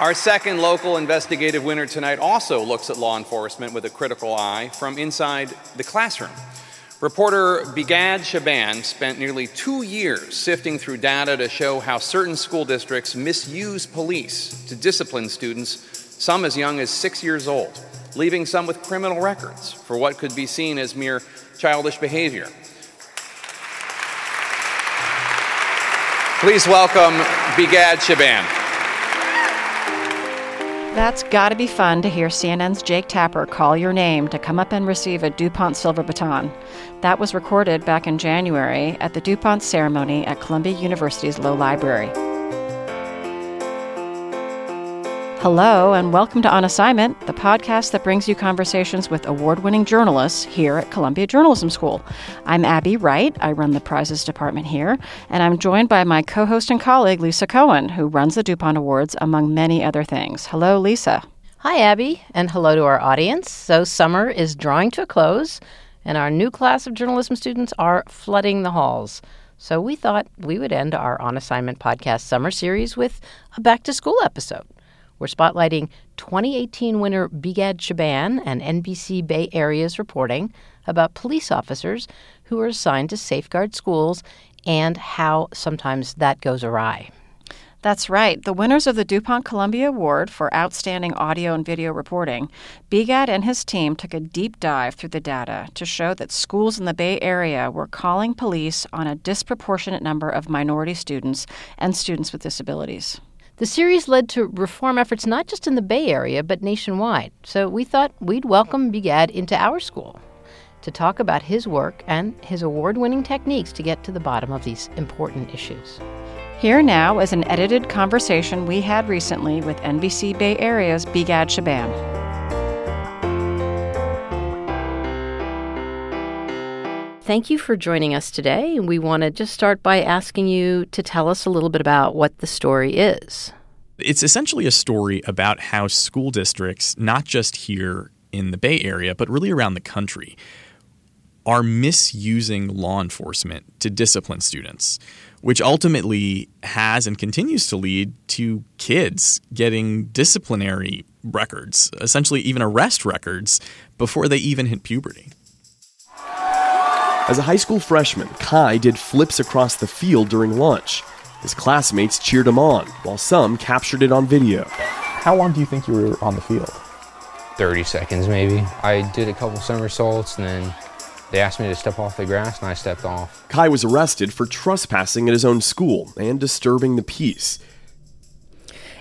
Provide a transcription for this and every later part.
Our second local investigative winner tonight also looks at law enforcement with a critical eye from inside the classroom. Reporter Bigad Shaban spent nearly two years sifting through data to show how certain school districts misuse police to discipline students, some as young as six years old, leaving some with criminal records for what could be seen as mere childish behavior. Please welcome Bigad Shaban. That's got to be fun to hear CNN's Jake Tapper call your name to come up and receive a DuPont Silver Baton. That was recorded back in January at the DuPont ceremony at Columbia University's Low Library. Hello, and welcome to On Assignment, the podcast that brings you conversations with award winning journalists here at Columbia Journalism School. I'm Abby Wright. I run the prizes department here, and I'm joined by my co host and colleague, Lisa Cohen, who runs the DuPont Awards, among many other things. Hello, Lisa. Hi, Abby, and hello to our audience. So, summer is drawing to a close, and our new class of journalism students are flooding the halls. So, we thought we would end our On Assignment podcast summer series with a back to school episode. We're spotlighting 2018 winner Bigad Shaban and NBC Bay Area's reporting about police officers who are assigned to safeguard schools and how sometimes that goes awry. That's right. The winners of the DuPont Columbia Award for Outstanding Audio and Video Reporting, Bigad and his team took a deep dive through the data to show that schools in the Bay Area were calling police on a disproportionate number of minority students and students with disabilities. The series led to reform efforts not just in the Bay Area, but nationwide. So we thought we'd welcome Bigad into our school to talk about his work and his award winning techniques to get to the bottom of these important issues. Here now is an edited conversation we had recently with NBC Bay Area's Bigad Shaban. Thank you for joining us today. We want to just start by asking you to tell us a little bit about what the story is. It's essentially a story about how school districts, not just here in the Bay Area, but really around the country, are misusing law enforcement to discipline students, which ultimately has and continues to lead to kids getting disciplinary records, essentially even arrest records, before they even hit puberty. As a high school freshman, Kai did flips across the field during lunch. His classmates cheered him on, while some captured it on video. How long do you think you were on the field? 30 seconds, maybe. I did a couple somersaults and then they asked me to step off the grass and I stepped off. Kai was arrested for trespassing at his own school and disturbing the peace.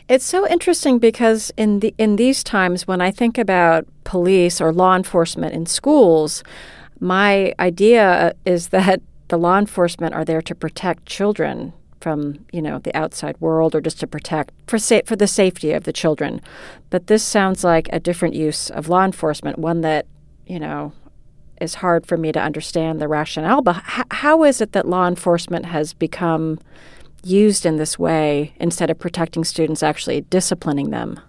It's so interesting because in the in these times when I think about police or law enforcement in schools, my idea uh, is that the law enforcement are there to protect children from you know the outside world or just to protect for sa- for the safety of the children. But this sounds like a different use of law enforcement one that you know is hard for me to understand the rationale. But h- how is it that law enforcement has become used in this way instead of protecting students actually disciplining them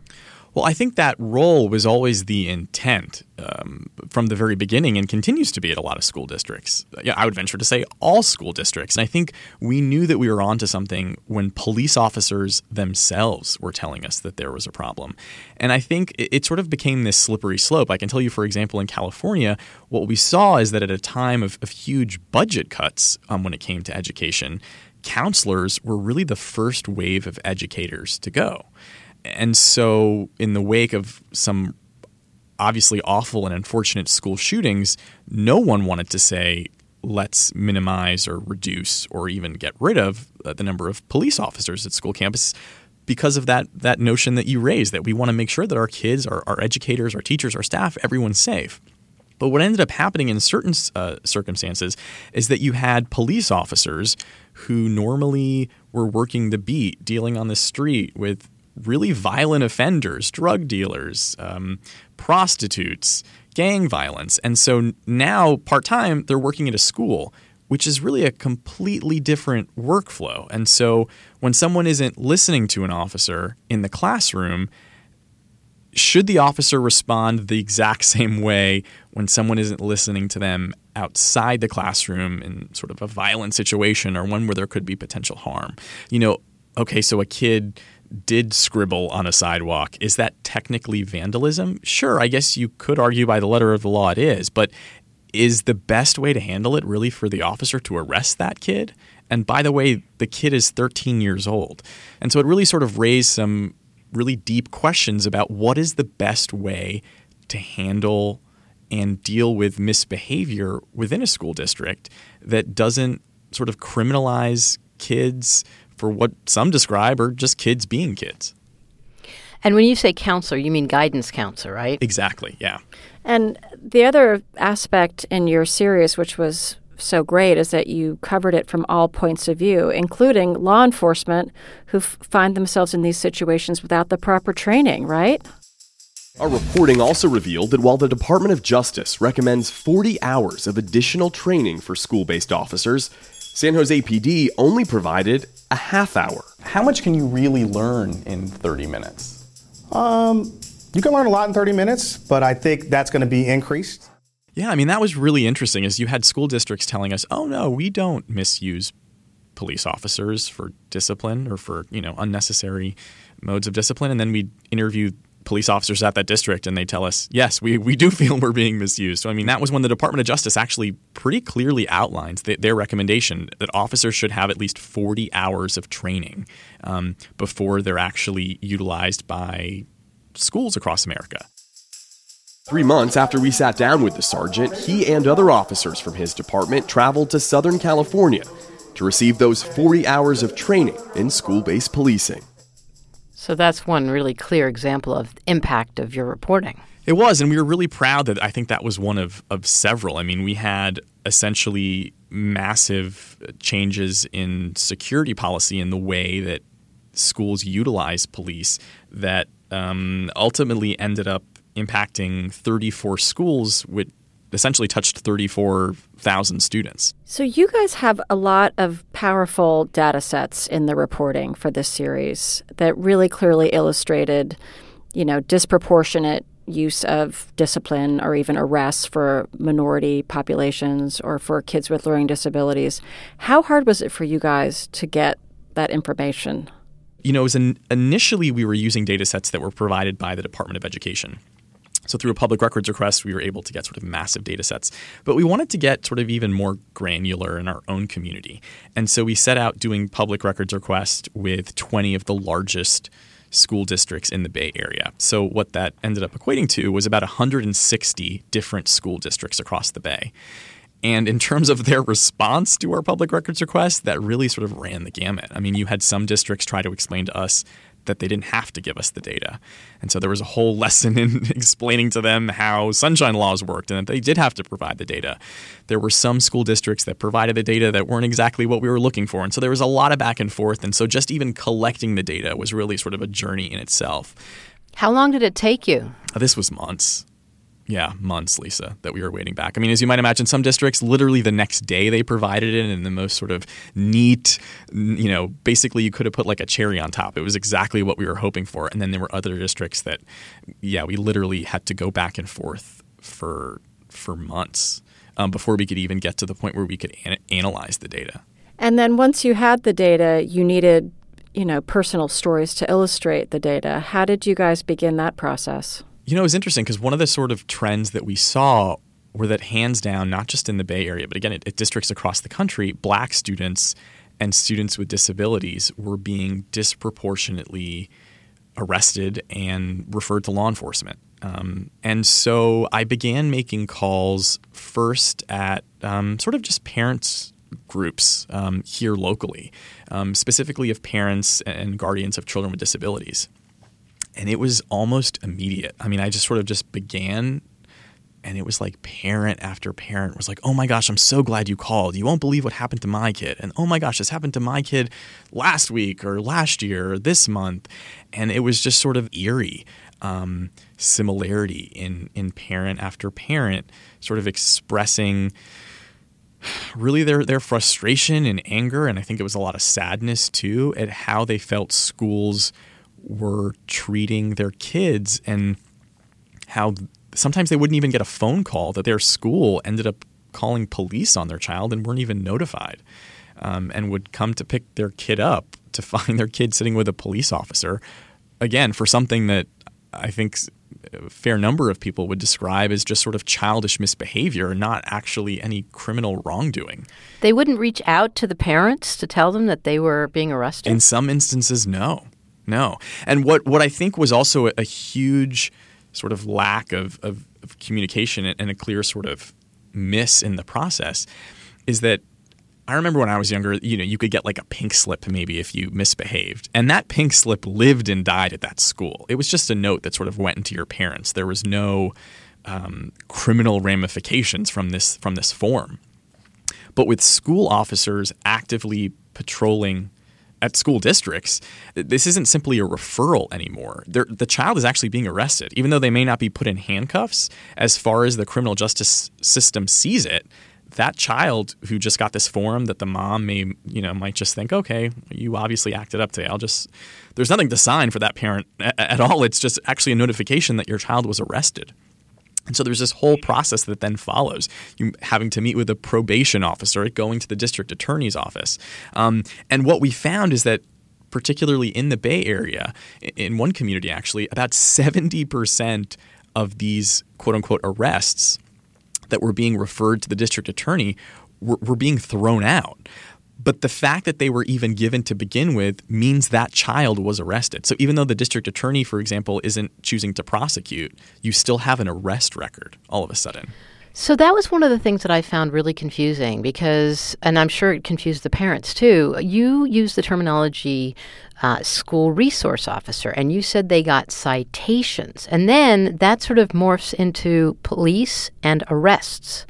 well, I think that role was always the intent um, from the very beginning and continues to be at a lot of school districts. Yeah, I would venture to say all school districts. And I think we knew that we were onto something when police officers themselves were telling us that there was a problem. And I think it, it sort of became this slippery slope. I can tell you, for example, in California, what we saw is that at a time of, of huge budget cuts um, when it came to education, counselors were really the first wave of educators to go. And so, in the wake of some obviously awful and unfortunate school shootings, no one wanted to say, let's minimize or reduce or even get rid of uh, the number of police officers at school campuses because of that that notion that you raised that we want to make sure that our kids, our, our educators, our teachers, our staff, everyone's safe. But what ended up happening in certain uh, circumstances is that you had police officers who normally were working the beat, dealing on the street with really violent offenders, drug dealers, um, prostitutes, gang violence. And so now, part time, they're working at a school, which is really a completely different workflow. And so when someone isn't listening to an officer in the classroom, should the officer respond the exact same way when someone isn't listening to them outside the classroom in sort of a violent situation or one where there could be potential harm? You know, okay, so a kid did scribble on a sidewalk, is that technically vandalism? Sure, I guess you could argue by the letter of the law it is, but is the best way to handle it really for the officer to arrest that kid? And by the way, the kid is 13 years old. And so it really sort of raised some really deep questions about what is the best way to handle and deal with misbehavior within a school district that doesn't sort of criminalize kids for what some describe are just kids being kids. And when you say counselor, you mean guidance counselor, right? Exactly, yeah. And the other aspect in your series, which was so great, is that you covered it from all points of view, including law enforcement who f- find themselves in these situations without the proper training, right? Our reporting also revealed that while the Department of Justice recommends 40 hours of additional training for school based officers, San Jose PD only provided a half hour. How much can you really learn in 30 minutes? Um, you can learn a lot in 30 minutes, but I think that's going to be increased. Yeah, I mean that was really interesting. As you had school districts telling us, "Oh no, we don't misuse police officers for discipline or for you know unnecessary modes of discipline," and then we interview police officers at that district and they tell us, yes, we, we do feel we're being misused. So, I mean, that was when the Department of Justice actually pretty clearly outlines the, their recommendation that officers should have at least 40 hours of training um, before they're actually utilized by schools across America. Three months after we sat down with the sergeant, he and other officers from his department traveled to Southern California to receive those 40 hours of training in school based policing. So that's one really clear example of impact of your reporting. It was, and we were really proud that I think that was one of, of several. I mean, we had essentially massive changes in security policy in the way that schools utilize police that um, ultimately ended up impacting 34 schools with essentially touched 34,000 students. So you guys have a lot of powerful data sets in the reporting for this series that really clearly illustrated, you know, disproportionate use of discipline or even arrests for minority populations or for kids with learning disabilities. How hard was it for you guys to get that information? You know, it was an, initially we were using data sets that were provided by the Department of Education. So through a public records request, we were able to get sort of massive data sets. But we wanted to get sort of even more granular in our own community. And so we set out doing public records requests with 20 of the largest school districts in the Bay Area. So what that ended up equating to was about 160 different school districts across the Bay. And in terms of their response to our public records request, that really sort of ran the gamut. I mean, you had some districts try to explain to us that they didn't have to give us the data. And so there was a whole lesson in explaining to them how sunshine laws worked and that they did have to provide the data. There were some school districts that provided the data that weren't exactly what we were looking for. And so there was a lot of back and forth. And so just even collecting the data was really sort of a journey in itself. How long did it take you? This was months yeah, months, Lisa, that we were waiting back. I mean, as you might imagine, some districts literally the next day they provided it in the most sort of neat, you know, basically you could have put like a cherry on top. It was exactly what we were hoping for. And then there were other districts that, yeah, we literally had to go back and forth for for months um, before we could even get to the point where we could an- analyze the data. And then once you had the data, you needed, you know, personal stories to illustrate the data. How did you guys begin that process? You know, it was interesting because one of the sort of trends that we saw were that hands down, not just in the Bay Area, but again at, districts across the country, black students and students with disabilities were being disproportionately arrested and referred to law enforcement. Um, and so I began making calls first at um, sort of just parents groups um, here locally, um, specifically of parents and guardians of children with disabilities and it was almost immediate. I mean, I just sort of just began and it was like parent after parent was like, "Oh my gosh, I'm so glad you called. You won't believe what happened to my kid." And, "Oh my gosh, this happened to my kid last week or last year or this month." And it was just sort of eerie um, similarity in in parent after parent sort of expressing really their their frustration and anger and I think it was a lot of sadness too at how they felt schools were treating their kids and how sometimes they wouldn't even get a phone call that their school ended up calling police on their child and weren't even notified um, and would come to pick their kid up to find their kid sitting with a police officer, again, for something that I think a fair number of people would describe as just sort of childish misbehavior, not actually any criminal wrongdoing. They wouldn't reach out to the parents to tell them that they were being arrested? In some instances, no. No. And what, what I think was also a, a huge sort of lack of, of, of communication and a clear sort of miss in the process is that I remember when I was younger, you know, you could get like a pink slip maybe if you misbehaved. And that pink slip lived and died at that school. It was just a note that sort of went into your parents. There was no um, criminal ramifications from this from this form. But with school officers actively patrolling at school districts, this isn't simply a referral anymore. They're, the child is actually being arrested, even though they may not be put in handcuffs. As far as the criminal justice system sees it, that child who just got this form that the mom may you know might just think okay you obviously acted up today i'll just there's nothing to sign for that parent at all it's just actually a notification that your child was arrested and so there's this whole process that then follows you having to meet with a probation officer going to the district attorney's office um, and what we found is that particularly in the bay area in one community actually about 70% of these quote unquote arrests that were being referred to the district attorney were, were being thrown out. But the fact that they were even given to begin with means that child was arrested. So even though the district attorney, for example, isn't choosing to prosecute, you still have an arrest record all of a sudden. So that was one of the things that I found really confusing because, and I'm sure it confused the parents too. You use the terminology uh, school resource officer, and you said they got citations. And then that sort of morphs into police and arrests.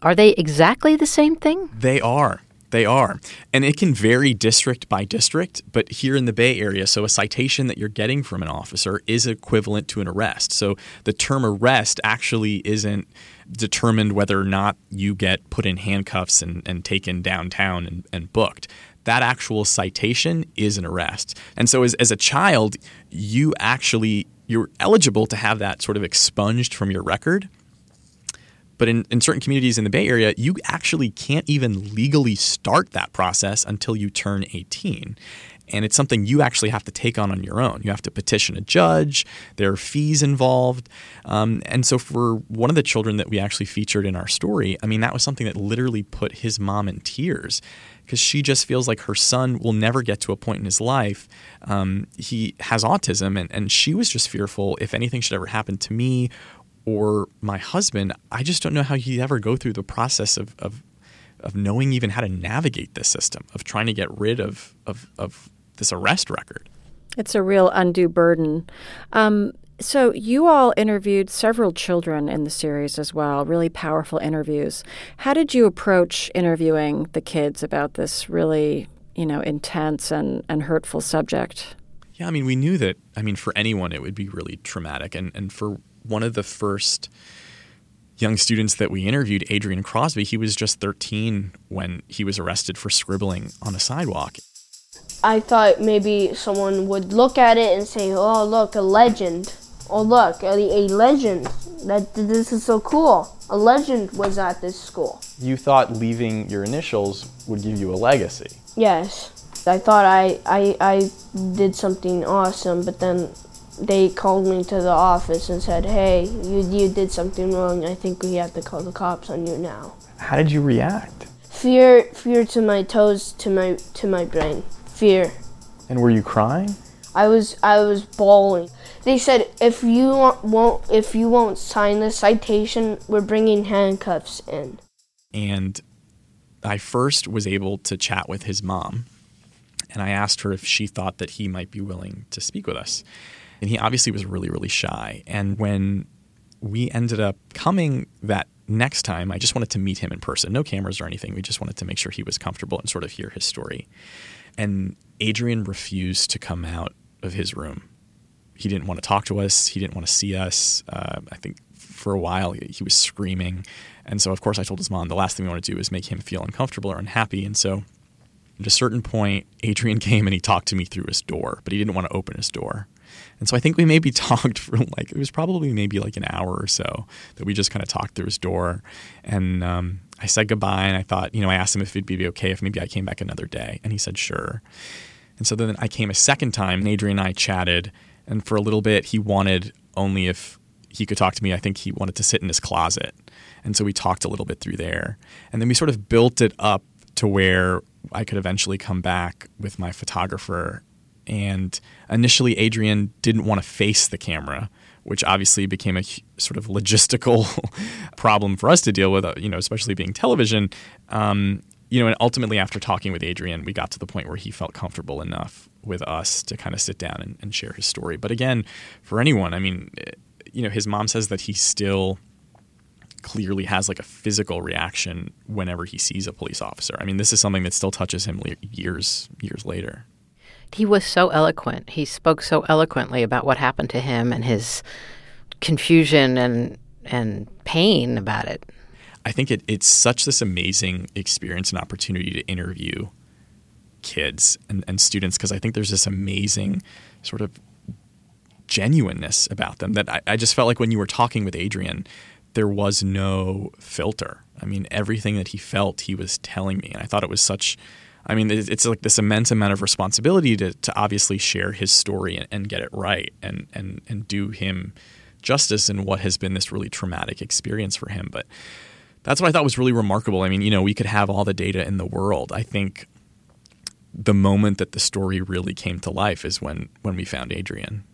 Are they exactly the same thing? They are. They are. And it can vary district by district, but here in the Bay Area, so a citation that you're getting from an officer is equivalent to an arrest. So the term arrest actually isn't determined whether or not you get put in handcuffs and, and taken downtown and, and booked that actual citation is an arrest. And so as, as a child, you actually you're eligible to have that sort of expunged from your record. But in, in certain communities in the Bay Area, you actually can't even legally start that process until you turn 18 and it's something you actually have to take on on your own. You have to petition a judge. There are fees involved, um, and so for one of the children that we actually featured in our story, I mean that was something that literally put his mom in tears because she just feels like her son will never get to a point in his life. Um, he has autism, and, and she was just fearful if anything should ever happen to me or my husband. I just don't know how he'd ever go through the process of, of of knowing even how to navigate this system, of trying to get rid of, of, of this arrest record. It's a real undue burden. Um, so, you all interviewed several children in the series as well, really powerful interviews. How did you approach interviewing the kids about this really, you know, intense and, and hurtful subject? Yeah, I mean, we knew that, I mean, for anyone, it would be really traumatic. And, and for one of the first young students that we interviewed, Adrian Crosby, he was just 13 when he was arrested for scribbling on a sidewalk. I thought maybe someone would look at it and say, "Oh, look, a legend! Oh, look, a, a legend! That this is so cool! A legend was at this school." You thought leaving your initials would give you a legacy. Yes, I thought I I, I did something awesome, but then they called me to the office and said, "Hey, you you did something wrong. I think we have to call the cops on you now." How did you react? Fear, fear to my toes, to my to my brain fear. And were you crying? I was I was bawling. They said if you won't if you won't sign the citation, we're bringing handcuffs in. And I first was able to chat with his mom, and I asked her if she thought that he might be willing to speak with us. And he obviously was really really shy. And when we ended up coming that next time, I just wanted to meet him in person. No cameras or anything. We just wanted to make sure he was comfortable and sort of hear his story. And Adrian refused to come out of his room. He didn't want to talk to us. He didn't want to see us. Uh, I think for a while he, he was screaming. And so, of course, I told his mom the last thing we want to do is make him feel uncomfortable or unhappy. And so, at a certain point, Adrian came and he talked to me through his door, but he didn't want to open his door. And so I think we maybe talked for like, it was probably maybe like an hour or so that we just kind of talked through his door. And um, I said goodbye and I thought, you know, I asked him if it'd be okay if maybe I came back another day. And he said, sure. And so then I came a second time, and Adrian and I chatted. And for a little bit, he wanted only if he could talk to me. I think he wanted to sit in his closet. And so we talked a little bit through there. And then we sort of built it up to where I could eventually come back with my photographer. And initially, Adrian didn't want to face the camera, which obviously became a sort of logistical problem for us to deal with, uh, you know, especially being television. Um, you know, and ultimately, after talking with Adrian, we got to the point where he felt comfortable enough with us to kind of sit down and, and share his story. But again, for anyone, I mean, eh, you know, his mom says that he still clearly has like a physical reaction whenever he sees a police officer. I mean, this is something that still touches him years years later. He was so eloquent. He spoke so eloquently about what happened to him and his confusion and and pain about it. I think it, it's such this amazing experience and opportunity to interview kids and, and students because I think there's this amazing sort of genuineness about them that I, I just felt like when you were talking with Adrian, there was no filter. I mean, everything that he felt, he was telling me. And I thought it was such, I mean, it's like this immense amount of responsibility to, to obviously share his story and, and get it right and, and, and do him justice in what has been this really traumatic experience for him. But that's what I thought was really remarkable. I mean, you know, we could have all the data in the world. I think the moment that the story really came to life is when when we found Adrian.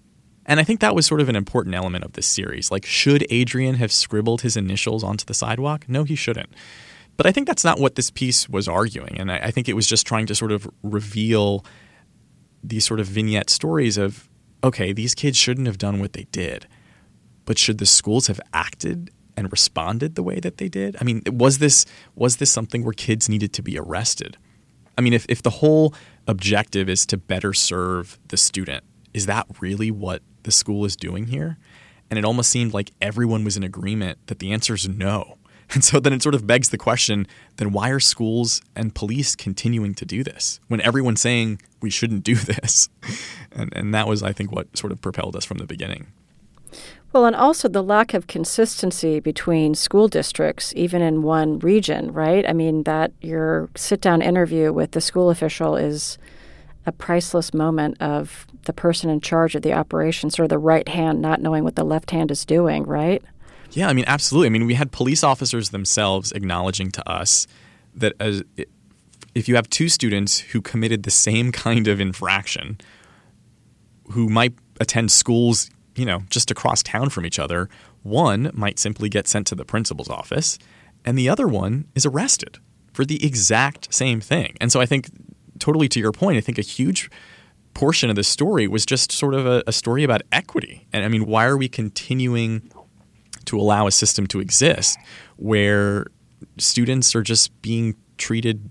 And I think that was sort of an important element of this series. Like, should Adrian have scribbled his initials onto the sidewalk? No, he shouldn't. But I think that's not what this piece was arguing. And I, I think it was just trying to sort of reveal these sort of vignette stories of, okay, these kids shouldn't have done what they did. But should the schools have acted and responded the way that they did? I mean, was this was this something where kids needed to be arrested? I mean, if, if the whole objective is to better serve the student, is that really what the school is doing here? And it almost seemed like everyone was in agreement that the answer is no. And so then it sort of begs the question then why are schools and police continuing to do this when everyone's saying we shouldn't do this? And, and that was, I think, what sort of propelled us from the beginning. Well, and also the lack of consistency between school districts, even in one region, right? I mean, that your sit down interview with the school official is a priceless moment of the person in charge of the operation, sort of the right hand not knowing what the left hand is doing, right? Yeah, I mean, absolutely. I mean, we had police officers themselves acknowledging to us that as, if you have two students who committed the same kind of infraction, who might attend schools, you know, just across town from each other, one might simply get sent to the principal's office, and the other one is arrested for the exact same thing. And so I think, totally to your point, I think a huge portion of the story was just sort of a, a story about equity. And I mean, why are we continuing to allow a system to exist where students are just being treated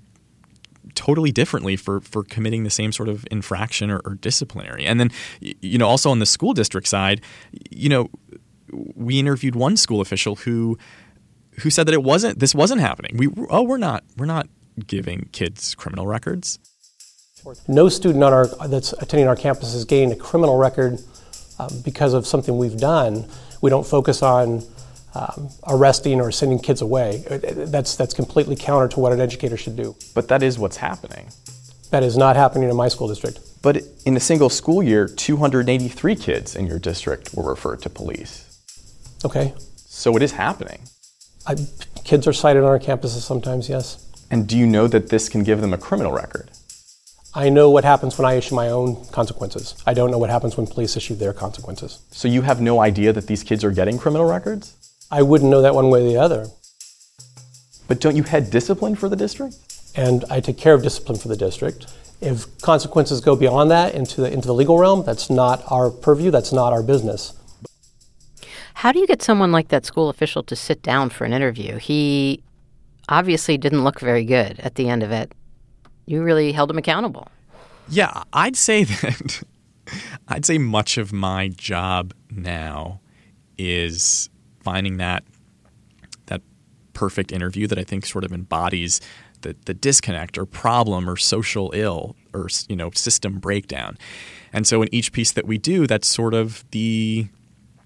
totally differently for for committing the same sort of infraction or, or, disciplinary. And then, you know, also on the school district side, you know, we interviewed one school official who who said that it wasn't this wasn't happening. We oh we're not we're not giving kids criminal records. No student on our that's attending our campus is gained a criminal record um, because of something we've done. We don't focus on um, arresting or sending kids away. That's that's completely counter to what an educator should do. But that is what's happening. That is not happening in my school district. But in a single school year, 283 kids in your district were referred to police. Okay. So it is happening. I, kids are cited on our campuses sometimes, yes. And do you know that this can give them a criminal record? I know what happens when I issue my own consequences. I don't know what happens when police issue their consequences. So you have no idea that these kids are getting criminal records? I wouldn't know that one way or the other. But don't you head discipline for the district? And I take care of discipline for the district. If consequences go beyond that into the, into the legal realm, that's not our purview, that's not our business. How do you get someone like that school official to sit down for an interview? He obviously didn't look very good at the end of it you really held him accountable. Yeah, I'd say that I'd say much of my job now is finding that that perfect interview that I think sort of embodies the, the disconnect or problem or social ill or you know system breakdown. And so in each piece that we do, that's sort of the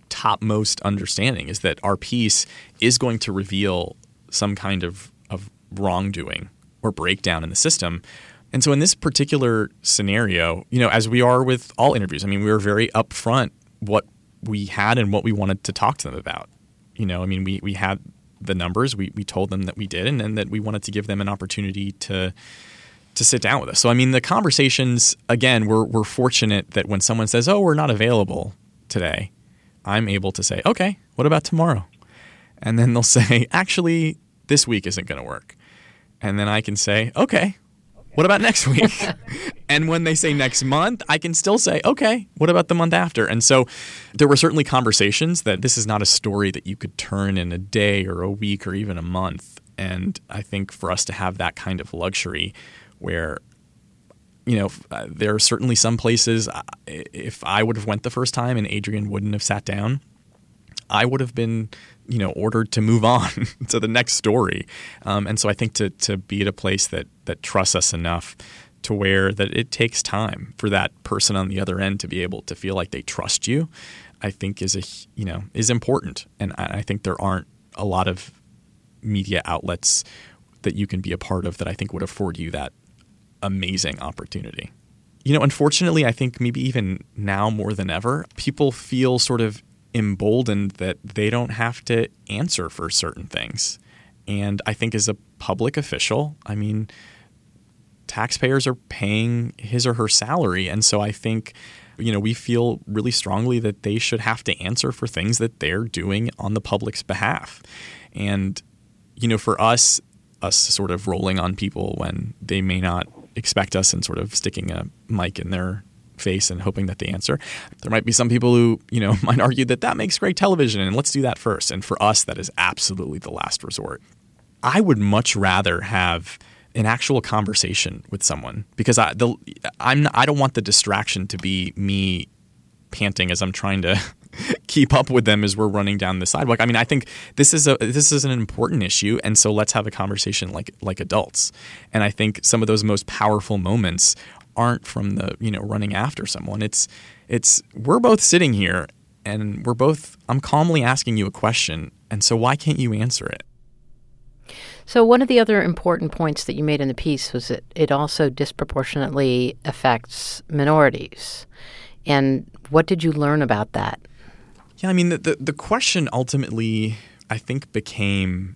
topmost understanding is that our piece is going to reveal some kind of, of wrongdoing or breakdown in the system, And so in this particular scenario, you know, as we are with all interviews, I mean, we were very upfront what we had and what we wanted to talk to them about. You know, I mean, we, we had the numbers, we, we told them that we did, and, that we wanted to give them an opportunity to to sit down with us. So I mean, the conversations again, we're we're fortunate that when someone says, "Oh, we're not available today," I'm able to say, "Okay, what about tomorrow?" And then they'll say, "Actually, this week isn't going to work." And then I can say, "Okay, what about next week?" and when they say next month, I can still say, "Okay, what about the month after?" And so there were certainly conversations that this is not a story that you could turn in a day or a week or even a month. And I think for us to have that kind of luxury where you know uh, there are certainly some places uh, if I would have went the first time and Adrian wouldn't have sat down I would have been you know ordered to move on to the next story um, and so I think to to be at a place that that trusts us enough to where that it takes time for that person on the other end to be able to feel like they trust you I think is a you know is important and I, I think there aren't a lot of media outlets that you can be a part of that I think would afford you that amazing opportunity. You know, unfortunately, I think maybe even now more than ever, people feel sort of emboldened that they don't have to answer for certain things. And I think as a public official, I mean, taxpayers are paying his or her salary. And so I think, you know, we feel really strongly that they should have to answer for things that they're doing on the public's behalf. And, you know, for us, us sort of rolling on people when they may not expect us and sort of sticking a mic in their face and hoping that they answer. There might be some people who, you know, might argue that that makes great television and let's do that first. And for us, that is absolutely the last resort. I would much rather have an actual conversation with someone because I the I'm I don't want the distraction to be me panting as I'm trying to keep up with them as we're running down the sidewalk. I mean, I think this is a this is an important issue, and so let's have a conversation like like adults. And I think some of those most powerful moments aren't from the you know running after someone. It's it's we're both sitting here and we're both I'm calmly asking you a question, and so why can't you answer it? So, one of the other important points that you made in the piece was that it also disproportionately affects minorities. And what did you learn about that? Yeah, I mean, the, the, the question ultimately, I think, became,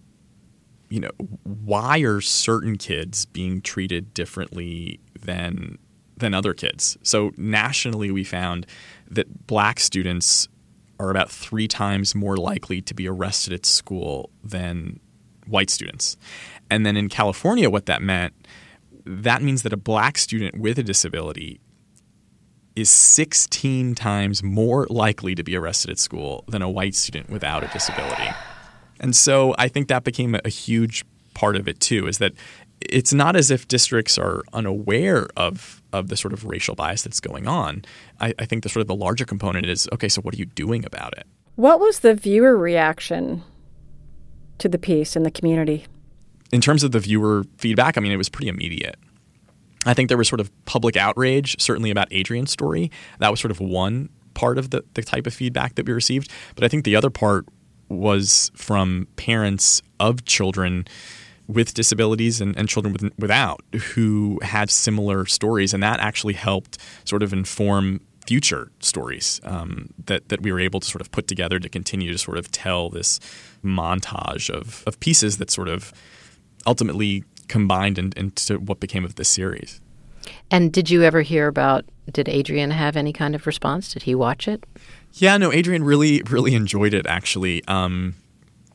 you know, why are certain kids being treated differently than than other kids? So nationally, we found that black students are about three times more likely to be arrested at school than white students. And then in California, what that meant, that means that a black student with a disability is 16 times more likely to be arrested at school than a white student without a disability. And so I think that became a huge part of it too, is that it's not as if districts are unaware of of the sort of racial bias that's going on. I, I think the sort of the larger component is okay, so what are you doing about it? What was the viewer reaction to the piece in the community? In terms of the viewer feedback, I mean, it was pretty immediate. I think there was sort of public outrage, certainly about Adrian's story. That was sort of one part of the, the type of feedback that we received. But I think the other part was from parents of children with disabilities and, and children with, without who had similar stories. And that actually helped sort of inform future stories um, that, that we were able to sort of put together to continue to sort of tell this montage of, of pieces that sort of ultimately combined in, into what became of this series. And did you ever hear about? Did Adrian have any kind of response? Did he watch it? Yeah, no. Adrian really, really enjoyed it. Actually, um,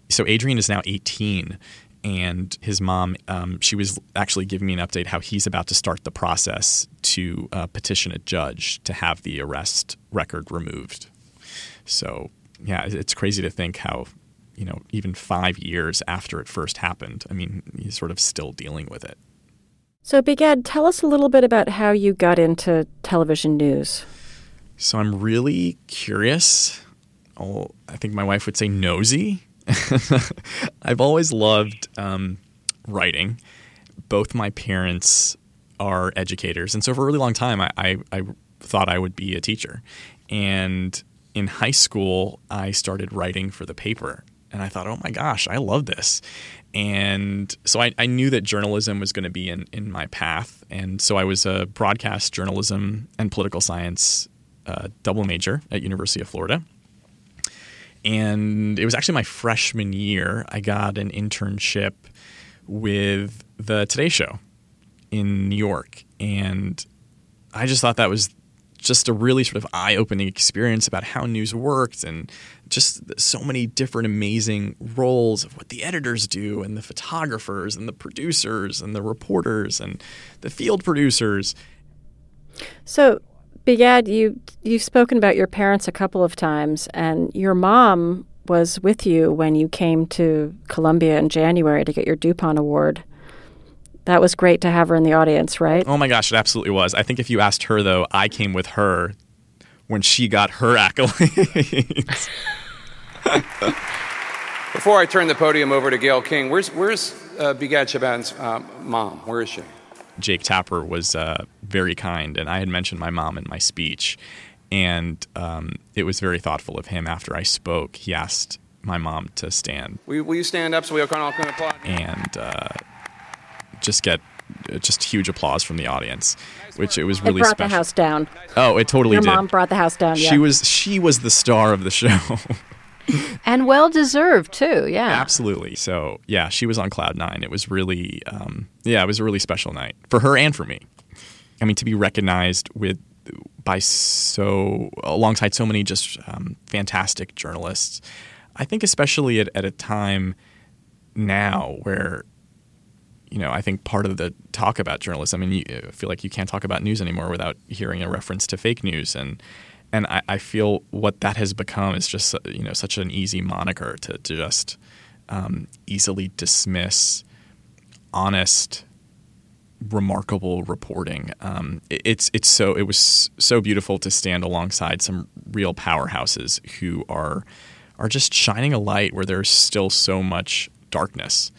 so Adrian is now 18, and his mom, um, she was actually giving me an update how he's about to start the process to uh, petition a judge to have the arrest record removed. So, yeah, it's crazy to think how you know, even five years after it first happened. I mean, he's sort of still dealing with it. So, Bigad, tell us a little bit about how you got into television news. So, I'm really curious. Oh, I think my wife would say nosy. I've always loved um, writing. Both my parents are educators. And so, for a really long time, I, I, I thought I would be a teacher. And in high school, I started writing for the paper And I thought, oh my gosh, I love this. And so I, I knew that journalism was going to be in, in my path. And so I was a broadcast journalism and political science uh, double major at University of Florida. And it was actually my freshman year. I got an internship with the Today Show in New York. And I just thought that was just a really sort of eye opening experience about how news worked and just so many different amazing roles of what the editors do and the photographers and the producers and the reporters and the field producers. So, Bigad, you you've spoken about your parents a couple of times, and your mom was with you when you came to Columbia in January to get your DuPont Award. That was great to have her in the audience, right? Oh my gosh, it absolutely was. I think if you asked her, though, I came with her when she got her accolades. Before I turn the podium over to Gayle King, where's, where's uh, Bigad Shaban's uh, mom? Where is she? Jake Tapper was uh, very kind, and I had mentioned my mom in my speech. And um, it was very thoughtful of him after I spoke. He asked my mom to stand. Will you, will you stand up so we all can, all can applaud? And uh, just get just huge applause from the audience, which it was really it brought special. the house down. Oh, it totally Your did. mom brought the house down. She yeah. was she was the star of the show. and well deserved too. Yeah, absolutely. So yeah, she was on cloud nine. It was really um, yeah, it was a really special night for her and for me. I mean, to be recognized with by so alongside so many just um, fantastic journalists. I think especially at, at a time now where you know, I think part of the talk about journalism, I mean, you I feel like you can't talk about news anymore without hearing a reference to fake news, and and I, I feel what that has become is just you know such an easy moniker to, to just um, easily dismiss honest, remarkable reporting. Um, it, it's it's so it was so beautiful to stand alongside some real powerhouses who are are just shining a light where there's still so much darkness.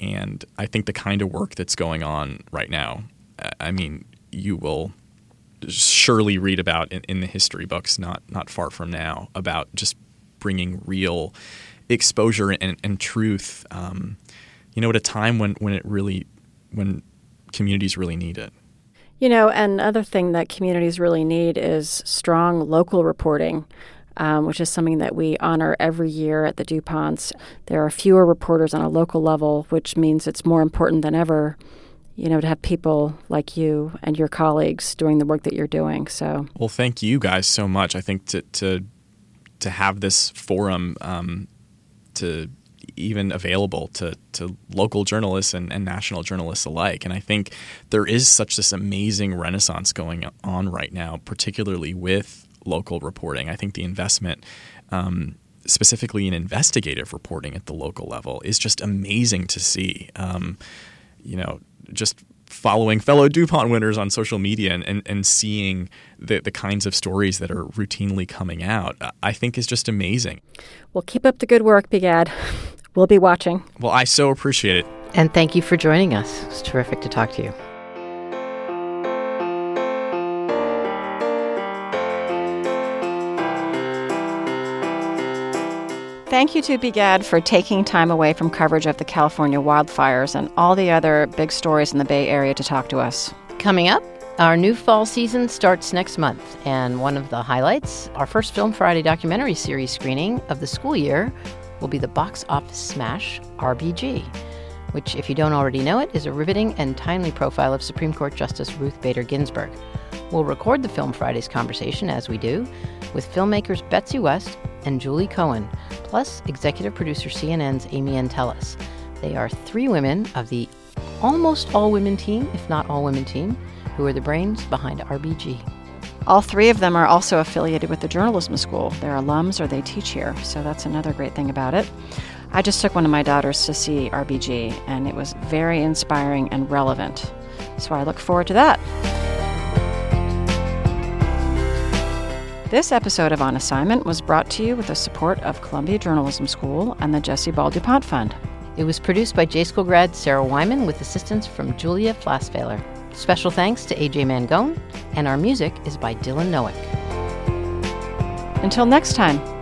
And I think the kind of work that's going on right now, I mean, you will surely read about in, in, the history books not not far from now about just bringing real exposure and, and truth. Um, you know, at a time when when it really when communities really need it. You know, another thing that communities really need is strong local reporting um, which is something that we honor every year at the DuPonts. There are fewer reporters on a local level, which means it's more important than ever, you know, to have people like you and your colleagues doing the work that you're doing. So, well, thank you guys so much. I think to to to have this forum um, to even available to, to local journalists and, and national journalists alike. And I think there is such this amazing renaissance going on right now, particularly with local reporting. I think the investment, um, specifically in investigative reporting at the local level, is just amazing to see. Um, you know, just following fellow DuPont winners on social media and, and, and seeing the, the kinds of stories that are routinely coming out, I think is just amazing. Well, keep up the good work, Bigad. We'll be watching. Well, I so appreciate it. And thank you for joining us. It's terrific to talk to you. Thank you to Bigad for taking time away from coverage of the California wildfires and all the other big stories in the Bay Area to talk to us. Coming up, our new fall season starts next month, and one of the highlights, our first Film Friday documentary series screening of the school year, will be the box office smash RBG, which, if you don't already know it, is a riveting and timely profile of Supreme Court Justice Ruth Bader Ginsburg. We'll record the Film Fridays conversation, as we do, with filmmakers Betsy West and Julie Cohen, plus executive producer CNN's Amy Entelis. They are three women of the almost all women team, if not all women team, who are the brains behind RBG. All three of them are also affiliated with the journalism school. They're alums or they teach here, so that's another great thing about it. I just took one of my daughters to see RBG, and it was very inspiring and relevant. So I look forward to that. This episode of On Assignment was brought to you with the support of Columbia Journalism School and the Jesse Ball DuPont Fund. It was produced by J School grad Sarah Wyman with assistance from Julia Flassfehler. Special thanks to AJ Mangone, and our music is by Dylan Nowick. Until next time.